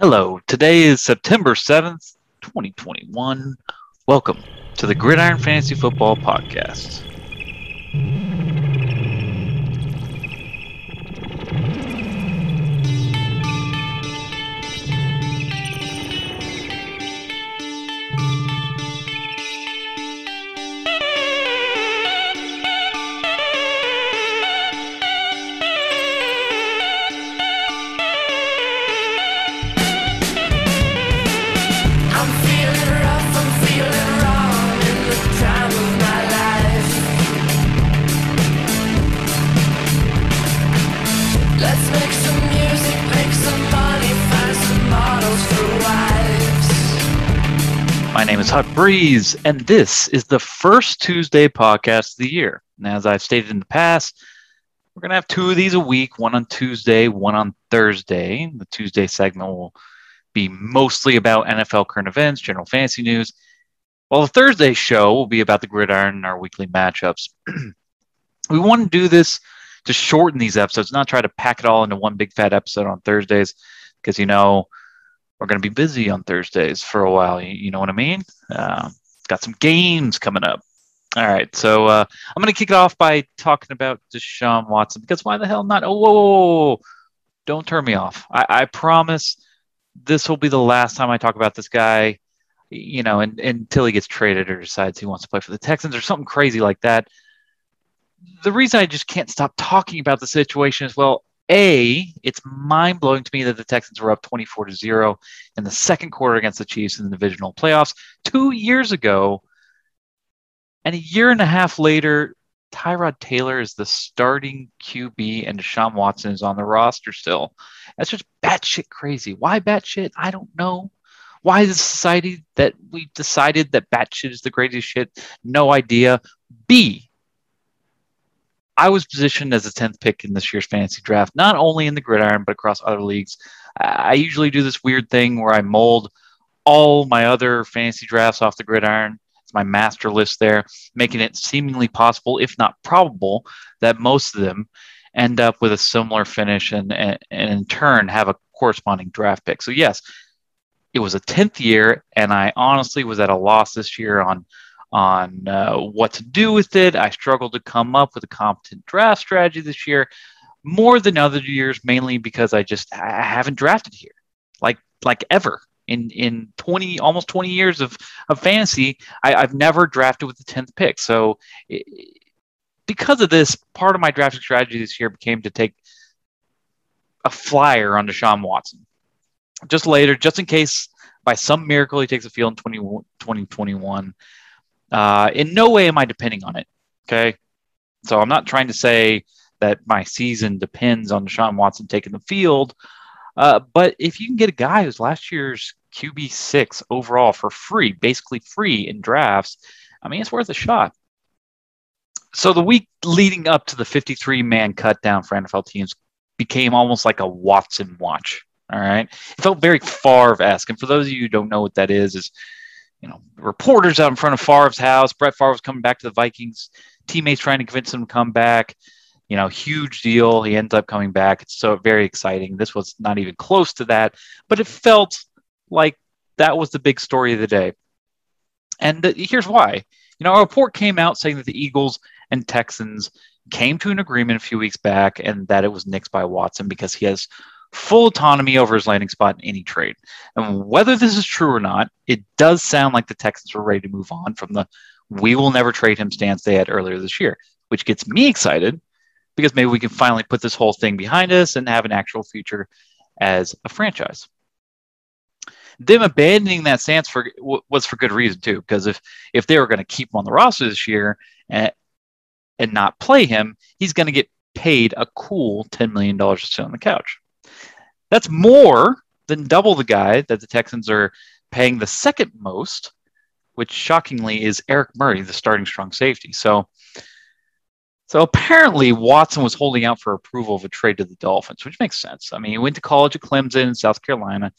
Hello, today is September 7th, 2021. Welcome to the Gridiron Fantasy Football Podcast. Huck Breeze, and this is the first Tuesday podcast of the year. And as I've stated in the past, we're going to have two of these a week one on Tuesday, one on Thursday. The Tuesday segment will be mostly about NFL current events, general fantasy news, while the Thursday show will be about the gridiron and our weekly matchups. we want to do this to shorten these episodes, not try to pack it all into one big fat episode on Thursdays, because you know we're going to be busy on Thursdays for a while. You, you know what I mean? Uh, got some games coming up. All right, so uh, I'm going to kick it off by talking about Deshaun Watson because why the hell not? Oh, whoa, whoa, whoa, don't turn me off. I, I promise this will be the last time I talk about this guy. You know, and, until he gets traded or decides he wants to play for the Texans or something crazy like that. The reason I just can't stop talking about the situation is well, a, it's mind blowing to me that the Texans were up 24 to 0 in the second quarter against the Chiefs in the divisional playoffs two years ago. And a year and a half later, Tyrod Taylor is the starting QB and Deshaun Watson is on the roster still. That's just batshit crazy. Why batshit? I don't know. Why is society that we decided that batshit is the greatest shit? No idea. B, I was positioned as a 10th pick in this year's fantasy draft, not only in the gridiron, but across other leagues. I usually do this weird thing where I mold all my other fantasy drafts off the gridiron. It's my master list there, making it seemingly possible, if not probable, that most of them end up with a similar finish and, and, and in turn have a corresponding draft pick. So, yes, it was a 10th year, and I honestly was at a loss this year on on uh, what to do with it. I struggled to come up with a competent draft strategy this year, more than other years, mainly because I just I haven't drafted here, like like ever in in 20 almost 20 years of of fantasy. I, I've never drafted with the 10th pick, so. It, because of this, part of my drafting strategy this year became to take a flyer on Deshaun Watson. Just later, just in case by some miracle he takes a field in 20, 2021. Uh, in no way am I depending on it. Okay. So I'm not trying to say that my season depends on Deshaun Watson taking the field. Uh, but if you can get a guy who's last year's QB six overall for free, basically free in drafts, I mean, it's worth a shot. So the week leading up to the 53 man cut down for NFL teams became almost like a Watson watch. All right. It felt very Favre esque. And for those of you who don't know what that is, is you know, reporters out in front of Favre's house. Brett Favre was coming back to the Vikings. Teammates trying to convince him to come back. You know, huge deal. He ends up coming back. It's so very exciting. This was not even close to that, but it felt like that was the big story of the day. And the, here's why. You know, a report came out saying that the Eagles and Texans came to an agreement a few weeks back and that it was nixed by Watson because he has full autonomy over his landing spot in any trade. And whether this is true or not, it does sound like the Texans were ready to move on from the we will never trade him stance they had earlier this year, which gets me excited because maybe we can finally put this whole thing behind us and have an actual future as a franchise. Them abandoning that stance for was for good reason too, because if if they were going to keep him on the roster this year and and not play him, he's going to get paid a cool ten million dollars to sit on the couch. That's more than double the guy that the Texans are paying the second most, which shockingly is Eric Murray, the starting strong safety. So, so apparently Watson was holding out for approval of a trade to the Dolphins, which makes sense. I mean, he went to college at Clemson in South Carolina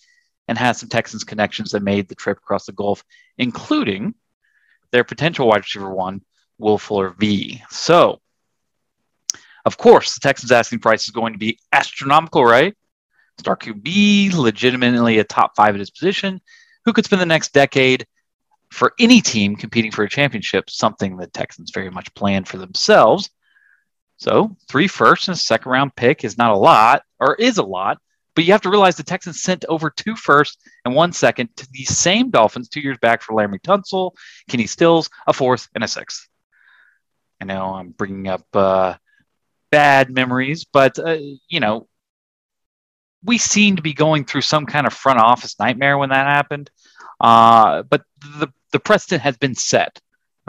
and had some Texans connections that made the trip across the Gulf, including their potential wide receiver one, Will Fuller V. So, of course, the Texans asking price is going to be astronomical, right? Star QB, legitimately a top five at his position, who could spend the next decade for any team competing for a championship, something the Texans very much planned for themselves. So, three firsts and a second round pick is not a lot, or is a lot, but you have to realize the Texans sent over two firsts and one second to the same Dolphins two years back for Laremy Tunsil, Kenny Stills, a fourth, and a sixth. I know I'm bringing up uh, bad memories, but, uh, you know, we seem to be going through some kind of front office nightmare when that happened. Uh, but the, the precedent has been set.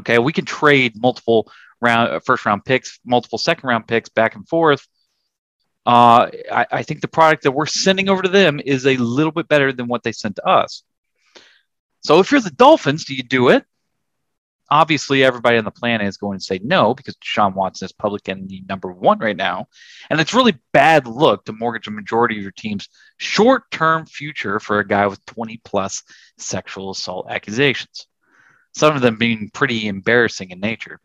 Okay, we can trade multiple round first round picks, multiple second round picks back and forth uh, I, I think the product that we're sending over to them is a little bit better than what they sent to us. So if you're the Dolphins, do you do it? Obviously, everybody on the planet is going to say no because Deshaun Watson is public enemy number one right now. And it's really bad look to mortgage a majority of your team's short term future for a guy with 20 plus sexual assault accusations. Some of them being pretty embarrassing in nature.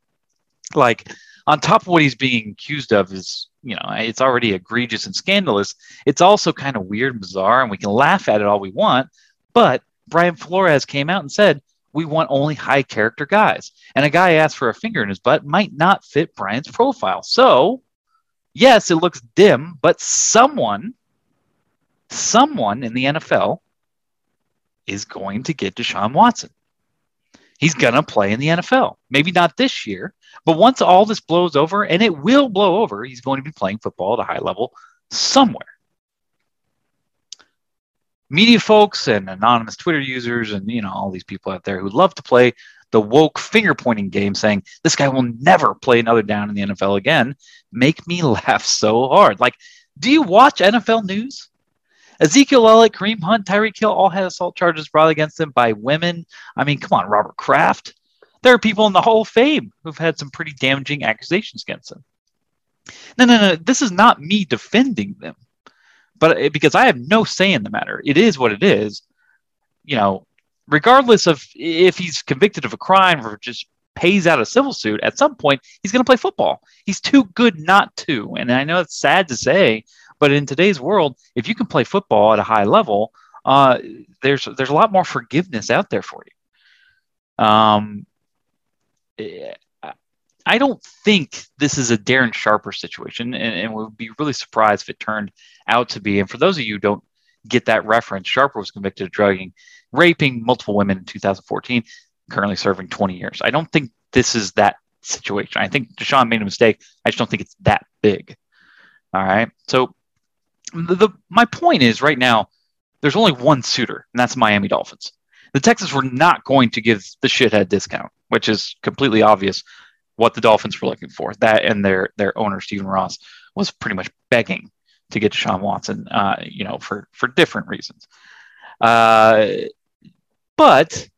Like, on top of what he's being accused of is you know it's already egregious and scandalous it's also kind of weird and bizarre and we can laugh at it all we want but brian flores came out and said we want only high character guys. And a guy asked for a finger in his butt might not fit brian's profile. So yes it looks dim but someone someone in the nfl is going to get deshaun watson. He's going to play in the nfl maybe not this year but once all this blows over, and it will blow over, he's going to be playing football at a high level somewhere. Media folks and anonymous Twitter users, and you know all these people out there who love to play the woke finger pointing game, saying this guy will never play another down in the NFL again, make me laugh so hard. Like, do you watch NFL news? Ezekiel Elliott, Kareem Hunt, Tyreek Hill all had assault charges brought against them by women. I mean, come on, Robert Kraft there are people in the Hall of Fame who've had some pretty damaging accusations against them. No, no, no. This is not me defending them, but because I have no say in the matter, it is what it is. You know, regardless of if he's convicted of a crime or just pays out a civil suit, at some point he's going to play football. He's too good not to. And I know it's sad to say, but in today's world, if you can play football at a high level, uh, there's there's a lot more forgiveness out there for you. Um, I don't think this is a Darren Sharper situation, and, and would be really surprised if it turned out to be. And for those of you who don't get that reference, Sharper was convicted of drugging, raping multiple women in 2014, currently serving 20 years. I don't think this is that situation. I think Deshaun made a mistake. I just don't think it's that big. All right. So the, the my point is right now, there's only one suitor, and that's Miami Dolphins. The Texans were not going to give the shithead discount which is completely obvious what the Dolphins were looking for. That and their their owner Stephen Ross was pretty much begging to get Deshaun Watson, uh, you know, for for different reasons. Uh, but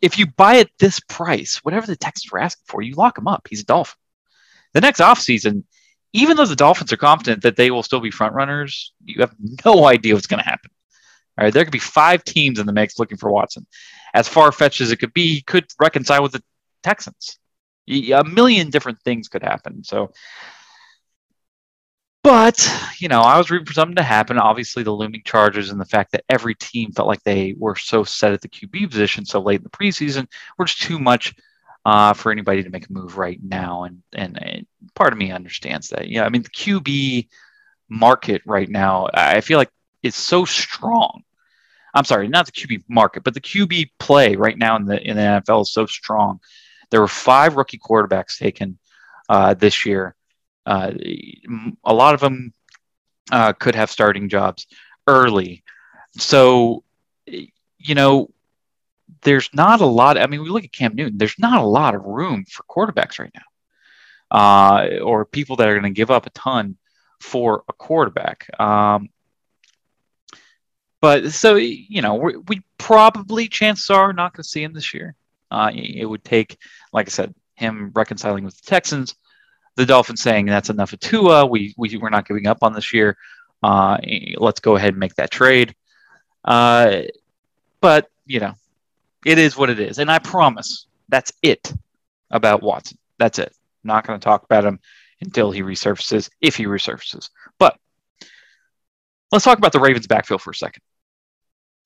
if you buy at this price, whatever the Texans were asking for, you lock him up. He's a Dolphin. The next offseason, even though the Dolphins are confident that they will still be front runners, you have no idea what's going to happen. All right, there could be five teams in the mix looking for Watson as far fetched as it could be, he could reconcile with the Texans. A million different things could happen. So, but you know, I was rooting for something to happen. Obviously, the looming charges and the fact that every team felt like they were so set at the QB position so late in the preseason were just too much uh, for anybody to make a move right now. And, and, and part of me understands that. Yeah, I mean, the QB market right now, I feel like is so strong I'm sorry, not the QB market, but the QB play right now in the in the NFL is so strong. There were five rookie quarterbacks taken uh, this year. Uh, a lot of them uh, could have starting jobs early. So, you know, there's not a lot. I mean, we look at Cam Newton. There's not a lot of room for quarterbacks right now, uh, or people that are going to give up a ton for a quarterback. Um, but so you know, we, we probably chances are not going to see him this year. Uh, it would take, like I said, him reconciling with the Texans, the Dolphins saying that's enough of Tua. We, we we're not giving up on this year. Uh, let's go ahead and make that trade. Uh, but you know, it is what it is, and I promise that's it about Watson. That's it. I'm not going to talk about him until he resurfaces, if he resurfaces. But let's talk about the Ravens backfield for a second.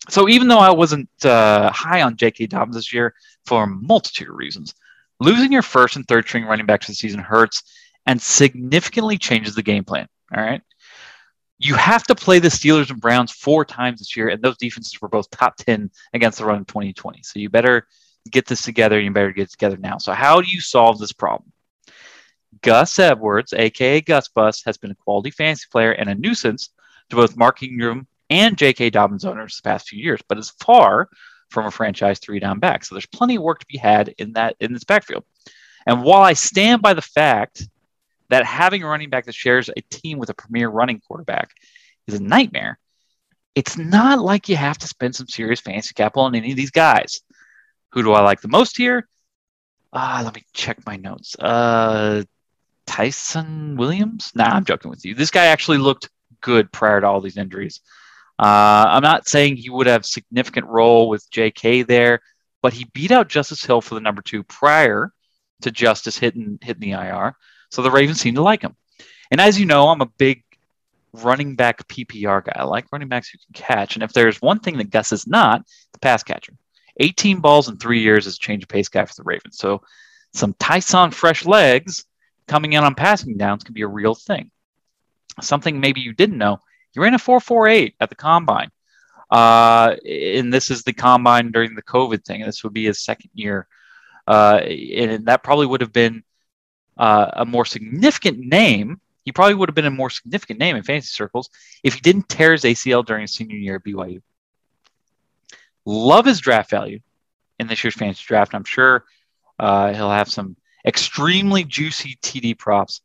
So even though I wasn't uh, high on J.K. Dobbins this year for a multitude of reasons, losing your first and third string running backs this season hurts and significantly changes the game plan. All right. You have to play the Steelers and Browns four times this year, and those defenses were both top 10 against the run in 2020. So you better get this together. You better get it together now. So, how do you solve this problem? Gus Edwards, aka Gus Bus, has been a quality fantasy player and a nuisance to both Mark Ingram and J.K. Dobbins owners the past few years, but is far from a franchise three down back. So there's plenty of work to be had in that in this backfield. And while I stand by the fact that having a running back that shares a team with a premier running quarterback is a nightmare, it's not like you have to spend some serious fantasy capital on any of these guys. Who do I like the most here? Ah, let me check my notes. Uh, Ty'Son Williams? Nah, I'm joking with you. This guy actually looked good prior to all these injuries. Uh, I'm not saying he would have significant role with J.K. there, but he beat out Justice Hill for the number two prior to Justice hitting hitting the IR. So the Ravens seem to like him. And as you know, I'm a big running back PPR guy. I like running backs who can catch. And if there's one thing that Gus is not, the pass catcher. 18 balls in three years is a change of pace guy for the Ravens. So some Ty'Son fresh legs coming in on passing downs can be a real thing. Something maybe you didn't know. He ran a 448 at the combine. Uh, and this is the combine during the COVID thing. This would be his second year. Uh, and that probably would have been uh, a more significant name. He probably would have been a more significant name in fantasy circles if he didn't tear his ACL during his senior year at BYU. Love his draft value in this year's fantasy draft. I'm sure uh, he'll have some extremely juicy TD props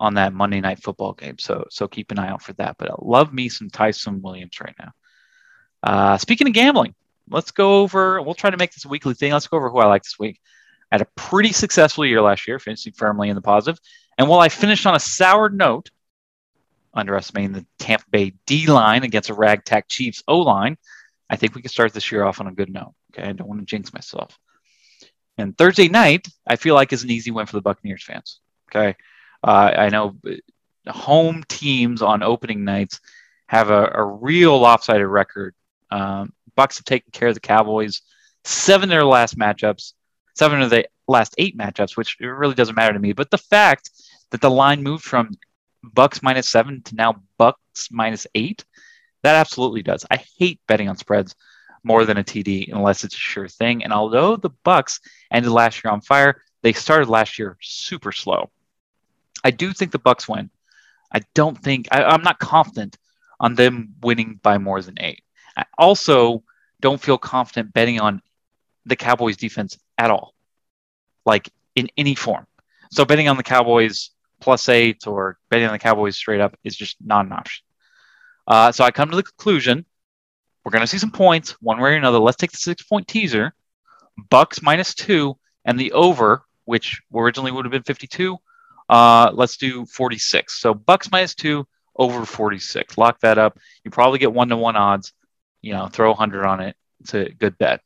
on that Monday night football game. So so keep an eye out for that. But I love me some Ty'Son Williams right now. Uh, speaking of gambling, let's go over. We'll try to make this a weekly thing. Let's go over who I like this week. I had a pretty successful year last year, finishing firmly in the positive. And while I finished on a sour note, underestimating the Tampa Bay D line against a ragtag Chiefs O line, I think we can start this year off on a good note. Okay, I don't want to jinx myself. And Thursday night, I feel like is an easy win for the Buccaneers fans. Okay, uh, I know home teams on opening nights have a, a real lopsided record. Um, Bucks have taken care of the Cowboys seven of their last matchups, seven of the last eight matchups, which really doesn't matter to me. But the fact that the line moved from Bucks minus seven to now Bucks minus eight, that absolutely does. I hate betting on spreads more than a TD unless it's a sure thing. And although the Bucks ended last year on fire, they started last year super slow. I do think the Bucks win. I don't think I, I'm not confident on them winning by more than eight. I also don't feel confident betting on the Cowboys defense at all, like in any form. So betting on the Cowboys plus eight or betting on the Cowboys straight up is just not an option. Uh, so I come to the conclusion we're going to see some points one way or another. Let's take the six point teaser, Bucks minus two, and the over, which originally would have been 52. Uh, let's do 46. So Bucks minus two, over 46. Lock that up. You probably get one to one odds. You know, throw 100 on it. It's a good bet.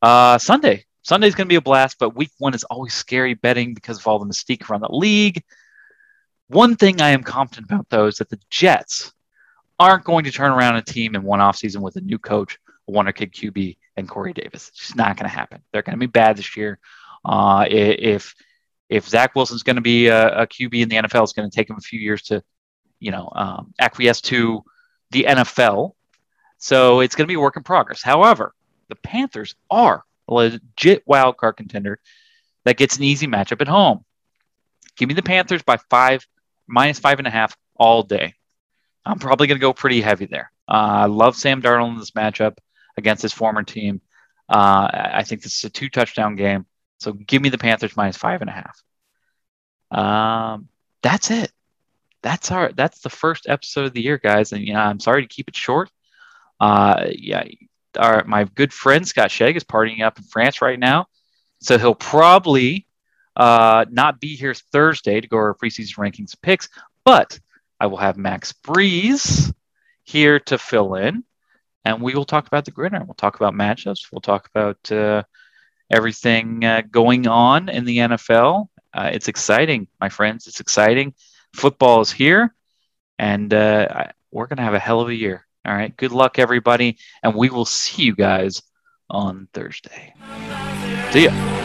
Uh, Sunday. Sunday's going to be a blast, but week one is always scary betting because of all the mystique around the league. One thing I am confident about, though, is that the Jets aren't going to turn around a team in one offseason with a new coach, a wonder kid QB, and Corey Davis. It's just not going to happen. They're going to be bad this year. Uh, if if Zach Wilson's going to be a, a, QB in the NFL, it's going to take him a few years to, you know, um, acquiesce to the NFL. So it's going to be a work in progress. However, the Panthers are a legit wild card contender that gets an easy matchup at home. Give me the Panthers by five, minus five and a half all day. I'm probably going to go pretty heavy there. Uh, I love Sam Darnold in this matchup against his former team. Uh, I think this is a two touchdown game. So give me the Panthers minus five and a half. Um, that's it. That's our that's the first episode of the year, guys. And know, I'm sorry to keep it short. Uh, yeah, our my good friend Scott Shegg is partying up in France right now, so he'll probably uh, not be here Thursday to go over preseason rankings picks, but I will have Max Breeze here to fill in, and we will talk about the gridiron. We'll talk about matchups. We'll talk about uh, everything uh, going on in the NFL. Uh, it's exciting, my friends. It's exciting. Football is here, and uh, we're going to have a hell of a year. All right. Good luck, everybody. And we will see you guys on Thursday. See ya.